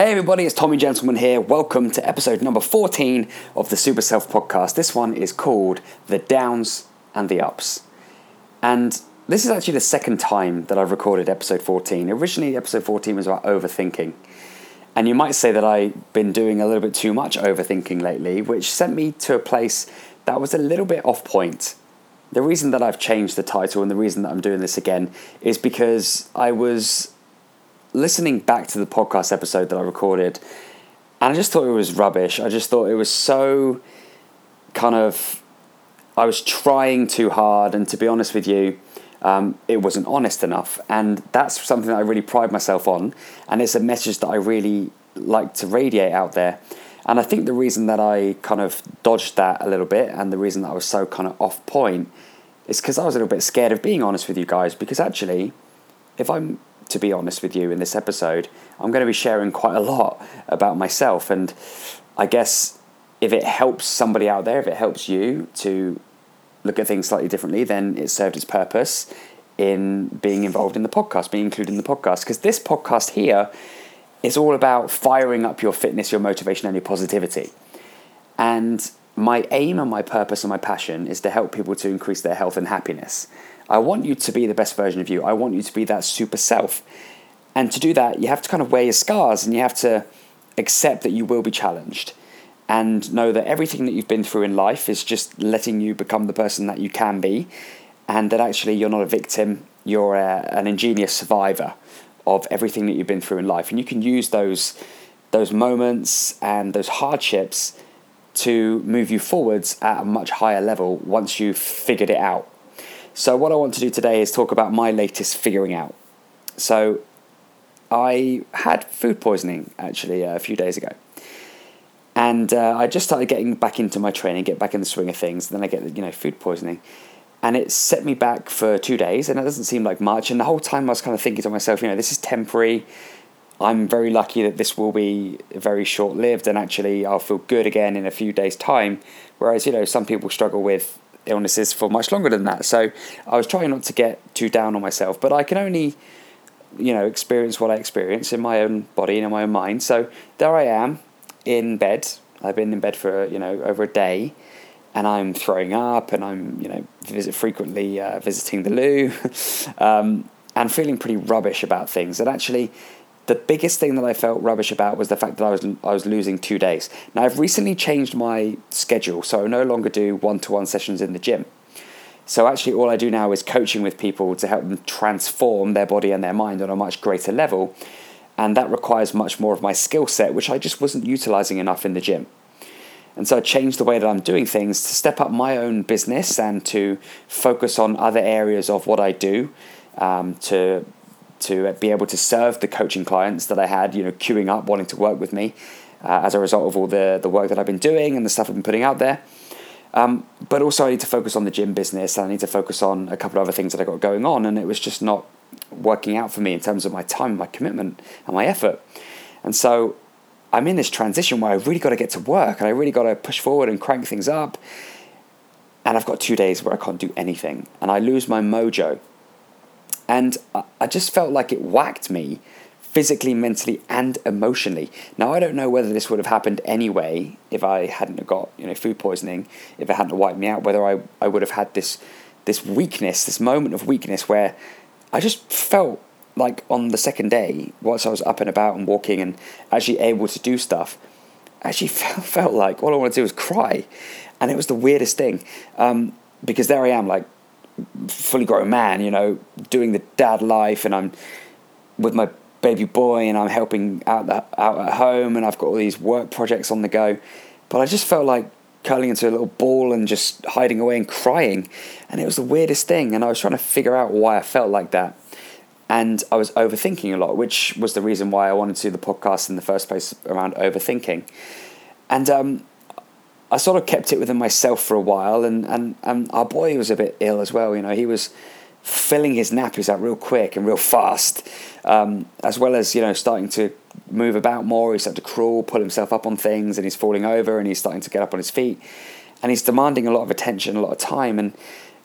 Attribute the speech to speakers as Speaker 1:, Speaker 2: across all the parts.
Speaker 1: Hey everybody, it's Tommy Gentleman here. Welcome to episode number 14 of the Super Self podcast. This one is called The Downs and the Ups. And this is actually the second time that I've recorded episode 14. Originally, episode 14 was about overthinking. And you might say that I've been doing a little bit too much overthinking lately, which sent me to a place that was a little bit off point. The reason that I've changed the title and the reason that I'm doing this again is because I was listening back to the podcast episode that I recorded and I just thought it was rubbish. I just thought it was so kind of. I was trying too hard, and to be honest with you, um, it wasn't honest enough. And that's something that I really pride myself on, and it's a message that I really like to radiate out there. And I think the reason that I kind of dodged that a little bit, and the reason that I was so kind of off point, is because I was a little bit scared of being honest with you guys. Because actually, if I'm to be honest with you in this episode, I'm going to be sharing quite a lot about myself. And I guess if it helps somebody out there, if it helps you to look at things slightly differently, then it served its purpose in being involved in the podcast, being included in the podcast. Because this podcast here is all about firing up your fitness, your motivation, and your positivity. And my aim and my purpose and my passion is to help people to increase their health and happiness. I want you to be the best version of you. I want you to be that super self. And to do that, you have to kind of wear your scars and you have to accept that you will be challenged and know that everything that you've been through in life is just letting you become the person that you can be and that actually you're not a victim, you're a, an ingenious survivor of everything that you've been through in life. And you can use those, those moments and those hardships to move you forwards at a much higher level once you've figured it out. So, what I want to do today is talk about my latest figuring out. So, I had food poisoning actually uh, a few days ago. And uh, I just started getting back into my training, get back in the swing of things. Then I get, you know, food poisoning. And it set me back for two days, and it doesn't seem like much. And the whole time I was kind of thinking to myself, you know, this is temporary. I'm very lucky that this will be very short lived, and actually I'll feel good again in a few days' time. Whereas, you know, some people struggle with illnesses for much longer than that. So I was trying not to get too down on myself, but I can only, you know, experience what I experience in my own body and in my own mind. So there I am in bed. I've been in bed for you know over a day, and I'm throwing up, and I'm you know visit frequently uh, visiting the loo, um, and feeling pretty rubbish about things. And actually, the biggest thing that I felt rubbish about was the fact that I was I was losing two days. Now I've recently changed my schedule, so I no longer do one to one sessions in the gym. So actually, all I do now is coaching with people to help them transform their body and their mind on a much greater level, and that requires much more of my skill set, which I just wasn't utilizing enough in the gym. And so I changed the way that I'm doing things to step up my own business and to focus on other areas of what I do, um, to to be able to serve the coaching clients that I had, you know, queuing up, wanting to work with me uh, as a result of all the, the work that I've been doing and the stuff I've been putting out there. Um, but also, I need to focus on the gym business and I need to focus on a couple of other things that I got going on. And it was just not working out for me in terms of my time, my commitment, and my effort. And so I'm in this transition where I've really got to get to work and I really got to push forward and crank things up. And I've got two days where I can't do anything and I lose my mojo. And I just felt like it whacked me physically, mentally, and emotionally. Now, I don't know whether this would have happened anyway if I hadn't got you know food poisoning, if it hadn't wiped me out, whether I, I would have had this this weakness, this moment of weakness where I just felt like on the second day, once I was up and about and walking and actually able to do stuff, I actually felt, felt like all I wanted to do was cry. And it was the weirdest thing um, because there I am, like fully grown man, you know, doing the dad life, and I'm with my baby boy, and I'm helping out the, out at home, and I've got all these work projects on the go. But I just felt like curling into a little ball and just hiding away and crying, and it was the weirdest thing. And I was trying to figure out why I felt like that, and I was overthinking a lot, which was the reason why I wanted to do the podcast in the first place around overthinking. And um, I sort of kept it within myself for a while, and, and, and our boy was a bit ill as well. You know, he was filling his nappies out real quick and real fast, um, as well as you know starting to move about more. He's started to crawl, pull himself up on things, and he's falling over, and he's starting to get up on his feet, and he's demanding a lot of attention, a lot of time, and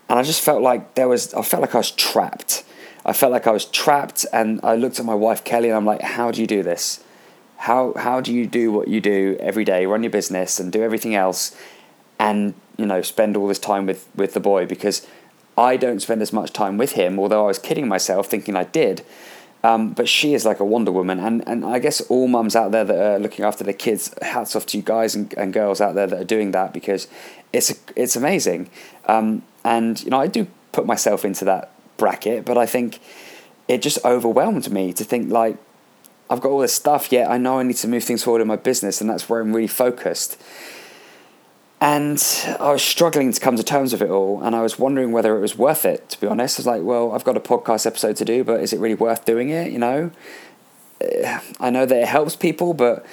Speaker 1: and I just felt like there was, I felt like I was trapped. I felt like I was trapped, and I looked at my wife Kelly, and I'm like, how do you do this? How how do you do what you do every day, run your business and do everything else, and you know spend all this time with with the boy because I don't spend as much time with him, although I was kidding myself thinking I did. Um, but she is like a Wonder Woman, and, and I guess all mums out there that are looking after their kids, hats off to you guys and, and girls out there that are doing that because it's it's amazing. Um, and you know, I do put myself into that bracket, but I think it just overwhelmed me to think like I've got all this stuff, yet I know I need to move things forward in my business, and that's where I'm really focused. And I was struggling to come to terms with it all, and I was wondering whether it was worth it. To be honest, I was like, "Well, I've got a podcast episode to do, but is it really worth doing it?" You know, eh, I know that it helps people, but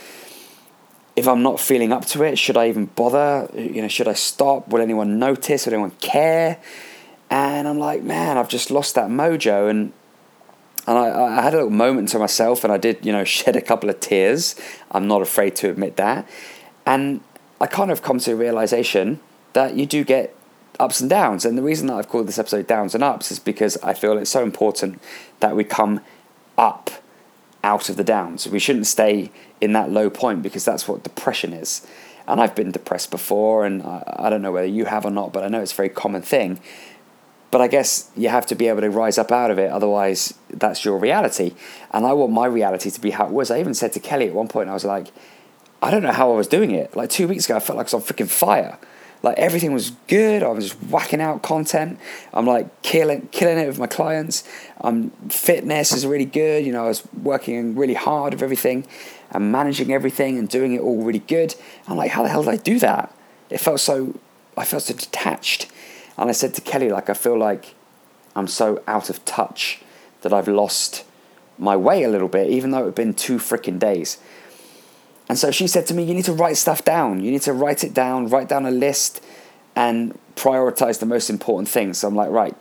Speaker 1: if I'm not feeling up to it, should I even bother? You know, should I stop? Will anyone notice? Would anyone care? And I'm like, man, I've just lost that mojo, and and I, I had a little moment to myself, and I did, you know, shed a couple of tears. I'm not afraid to admit that, and I kind of come to a realization that you do get ups and downs, and the reason that I've called this episode "Downs and Ups" is because I feel it's so important that we come up out of the downs. We shouldn't stay in that low point because that's what depression is. And I've been depressed before, and I, I don't know whether you have or not, but I know it's a very common thing. But I guess you have to be able to rise up out of it, otherwise, that's your reality. And I want my reality to be how it was. I even said to Kelly at one point, I was like, I don't know how I was doing it. Like two weeks ago, I felt like I was on freaking fire. Like everything was good. I was just whacking out content. I'm like killing killing it with my clients. Um, fitness is really good. You know, I was working really hard with everything and managing everything and doing it all really good. I'm like, how the hell did I do that? It felt so. I felt so detached. And I said to Kelly, like, I feel like I'm so out of touch that I've lost my way a little bit, even though it had been two freaking days. And so she said to me, You need to write stuff down. You need to write it down, write down a list, and prioritize the most important things. So I'm like, Right,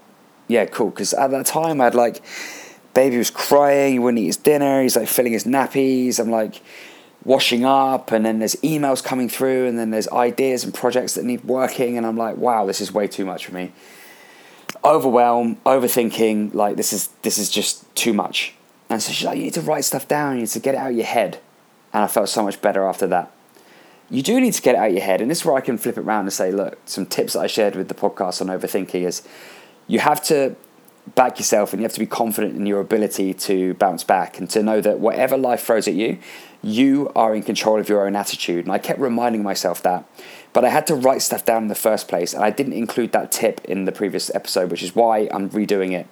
Speaker 1: yeah, cool. Because at that time, I had like, baby was crying, he wouldn't eat his dinner, he's like filling his nappies. I'm like, washing up and then there's emails coming through and then there's ideas and projects that need working and I'm like wow this is way too much for me. Overwhelm overthinking like this is this is just too much. And so she's like you need to write stuff down you need to get it out of your head. And I felt so much better after that. You do need to get it out of your head, and this is where I can flip it around and say, look, some tips that I shared with the podcast on overthinking is you have to back yourself and you have to be confident in your ability to bounce back and to know that whatever life throws at you, you are in control of your own attitude. And I kept reminding myself that. But I had to write stuff down in the first place, and I didn't include that tip in the previous episode, which is why I'm redoing it.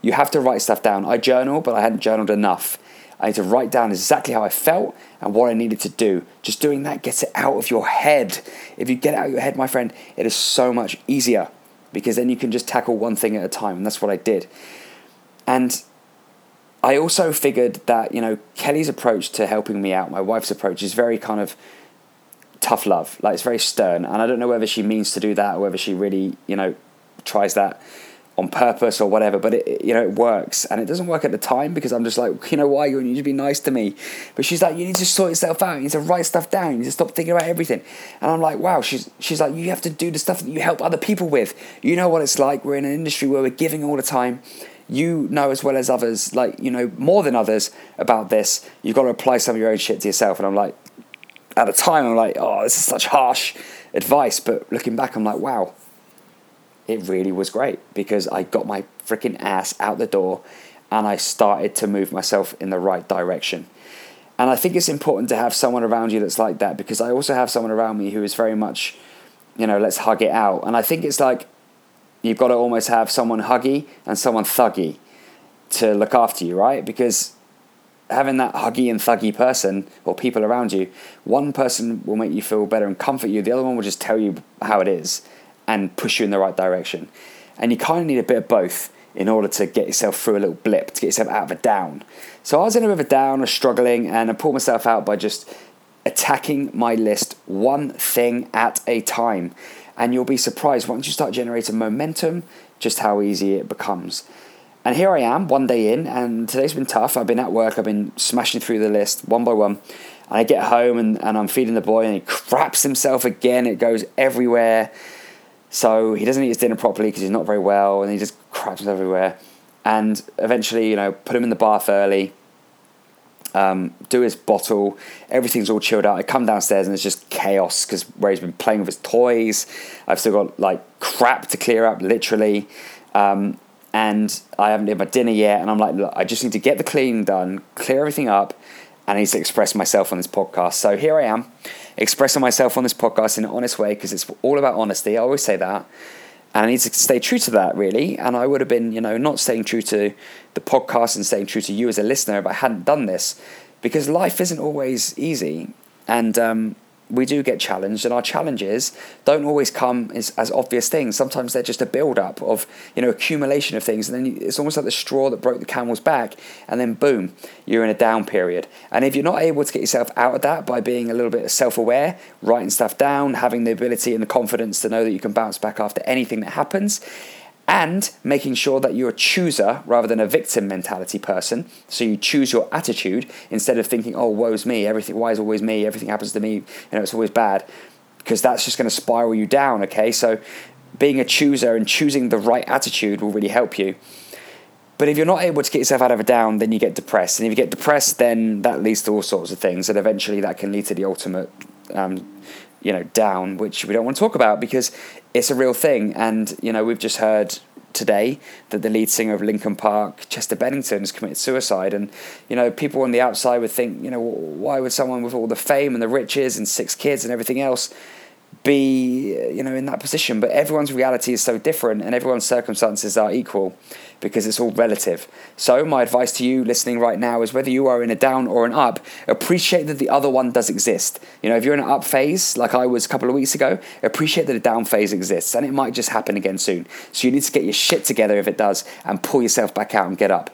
Speaker 1: You have to write stuff down. I journal, but I hadn't journaled enough. I need to write down exactly how I felt and what I needed to do. Just doing that gets it out of your head. If you get it out of your head, my friend, it is so much easier because then you can just tackle one thing at a time. And that's what I did. And I also figured that, you know, Kelly's approach to helping me out, my wife's approach, is very kind of tough love. Like it's very stern. And I don't know whether she means to do that or whether she really, you know, tries that on purpose or whatever, but it, you know it works, and it doesn't work at the time because I'm just like, you know, why? You need to be nice to me, but she's like, you need to sort yourself out, you need to write stuff down, you need to stop thinking about everything, and I'm like, wow, she's she's like, you have to do the stuff that you help other people with. You know what it's like. We're in an industry where we're giving all the time. You know as well as others, like you know more than others about this. You've got to apply some of your own shit to yourself, and I'm like, at the time, I'm like, oh, this is such harsh advice, but looking back, I'm like, wow it really was great because I got my freaking ass out the door and I started to move myself in the right direction. And I think it's important to have someone around you that's like that because I also have someone around me who is very much, you know, let's hug it out. And I think it's like you've got to almost have someone huggy and someone thuggy to look after you, right? Because having that huggy and thuggy person or people around you, one person will make you feel better and comfort you, the other one will just tell you how it is and push you in the right direction. And you kind of need a bit of both in order to get yourself through a little blip, to get yourself out of a down. So I was in a bit of a down, I was struggling, and I pulled myself out by just attacking my list one thing at a time. And you'll be surprised once you start generating momentum, just how easy it becomes. And here I am, one day in, and today's been tough. I've been at work, I've been smashing through the list one by one. And I get home and, and I'm feeding the boy, and he craps himself again. It goes everywhere. So he doesn't eat his dinner properly because he's not very well, and he just craps everywhere. And eventually, you know, put him in the bath early. um, do his bottle. Everything's all chilled out. I come downstairs and it's just chaos because he's been playing with his toys. I've still got like crap to clear up, literally. Um, and I haven't had my dinner yet. And I'm like, look, I just need to get the cleaning done, clear everything up, and I need to express myself on this podcast. So here I am, expressing myself on this podcast in an honest way because it's all about honesty. I always say that. And I need to stay true to that, really. And I would have been, you know, not staying true to the podcast and staying true to you as a listener if I hadn't done this. Because life isn't always easy. And um, we do get challenged, and our challenges don't always come as, as obvious things. Sometimes they're just a build up of you know accumulation of things, and then it's almost like the straw that broke the camel's back, and then boom, you're in a down period. And if you're not able to get yourself out of that by being a little bit self aware, writing stuff down, having the ability and the confidence to know that you can bounce back after anything that happens, and making sure that you're a chooser rather than a victim mentality person. So you choose your attitude instead of thinking, "Oh, woe's me! Everything, why is always me? Everything happens to me. You know, it's always bad," because that's just going to spiral you down. Okay, so being a chooser and choosing the right attitude will really help you. But if you're not able to get yourself out of a down, then you get depressed, and if you get depressed, then that leads to all sorts of things, and eventually that can lead to the ultimate. Um, you know, down, which we don't want to talk about because it's a real thing. And, you know, we've just heard today that the lead singer of Linkin Park, Chester Bennington, has committed suicide. And, you know, people on the outside would think, you know, why would someone with all the fame and the riches and six kids and everything else be, you know, in that position? But everyone's reality is so different and everyone's circumstances are equal because it's all relative. So, my advice to you listening right now is whether you are in a down or an up, appreciate that the other one does exist. You know, if you're in an up phase, like I was a couple of weeks ago, appreciate that a down phase exists and it might just happen again soon. So, you need to get your shit together if it does and pull yourself back out and get up.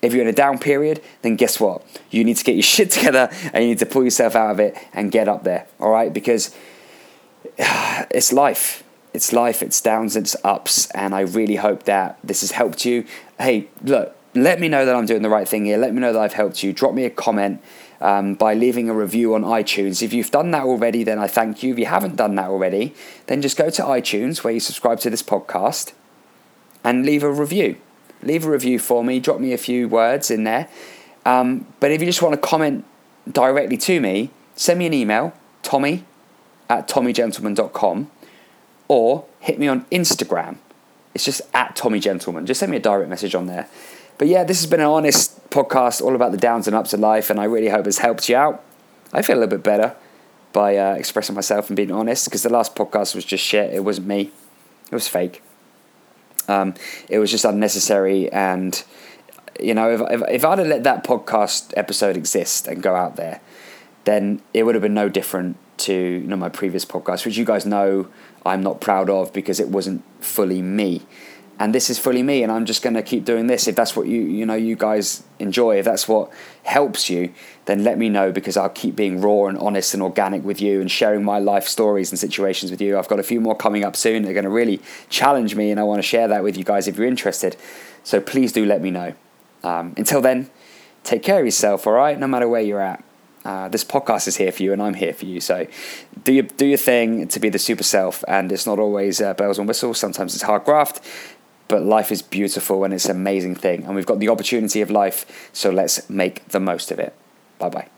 Speaker 1: If you're in a down period, then guess what? You need to get your shit together and you need to pull yourself out of it and get up there, all right? Because it's life it's life, it's downs, it's ups, and I really hope that this has helped you. Hey, look, let me know that I'm doing the right thing here. Let me know that I've helped you. Drop me a comment um, by leaving a review on iTunes. If you've done that already, then I thank you. If you haven't done that already, then just go to iTunes where you subscribe to this podcast and leave a review. Leave a review for me. Drop me a few words in there. Um, but if you just want to comment directly to me, send me an email, tommy at tommygentleman.com or hit me on Instagram. It's just at Tommy Gentleman. Just send me a direct message on there. But yeah, this has been an honest podcast all about the downs and ups of life, and I really hope it's helped you out. I feel a little bit better by uh, expressing myself and being honest because the last podcast was just shit. It wasn't me, it was fake. Um, it was just unnecessary, and you know, if, if, if I'd have let that podcast episode exist and go out there, then it would have been no different to you know my previous podcast, which you guys know I'm not proud of because it wasn't fully me. And this is fully me, and I'm just going to keep doing this. If that's what you you know you guys enjoy, if that's what helps you, then let me know because I'll keep being raw and honest and organic with you and sharing my life stories and situations with you. I've got a few more coming up soon. They're going to really challenge me, and I want to share that with you guys if you're interested. So please do let me know. Um, until then, take care of yourself. All right, no matter where you're at. Uh, this podcast is here for you, and I'm here for you. So, do your do your thing to be the super self, and it's not always uh, bells and whistles. Sometimes it's hard graft, but life is beautiful and it's an amazing thing, and we've got the opportunity of life. So let's make the most of it. Bye bye.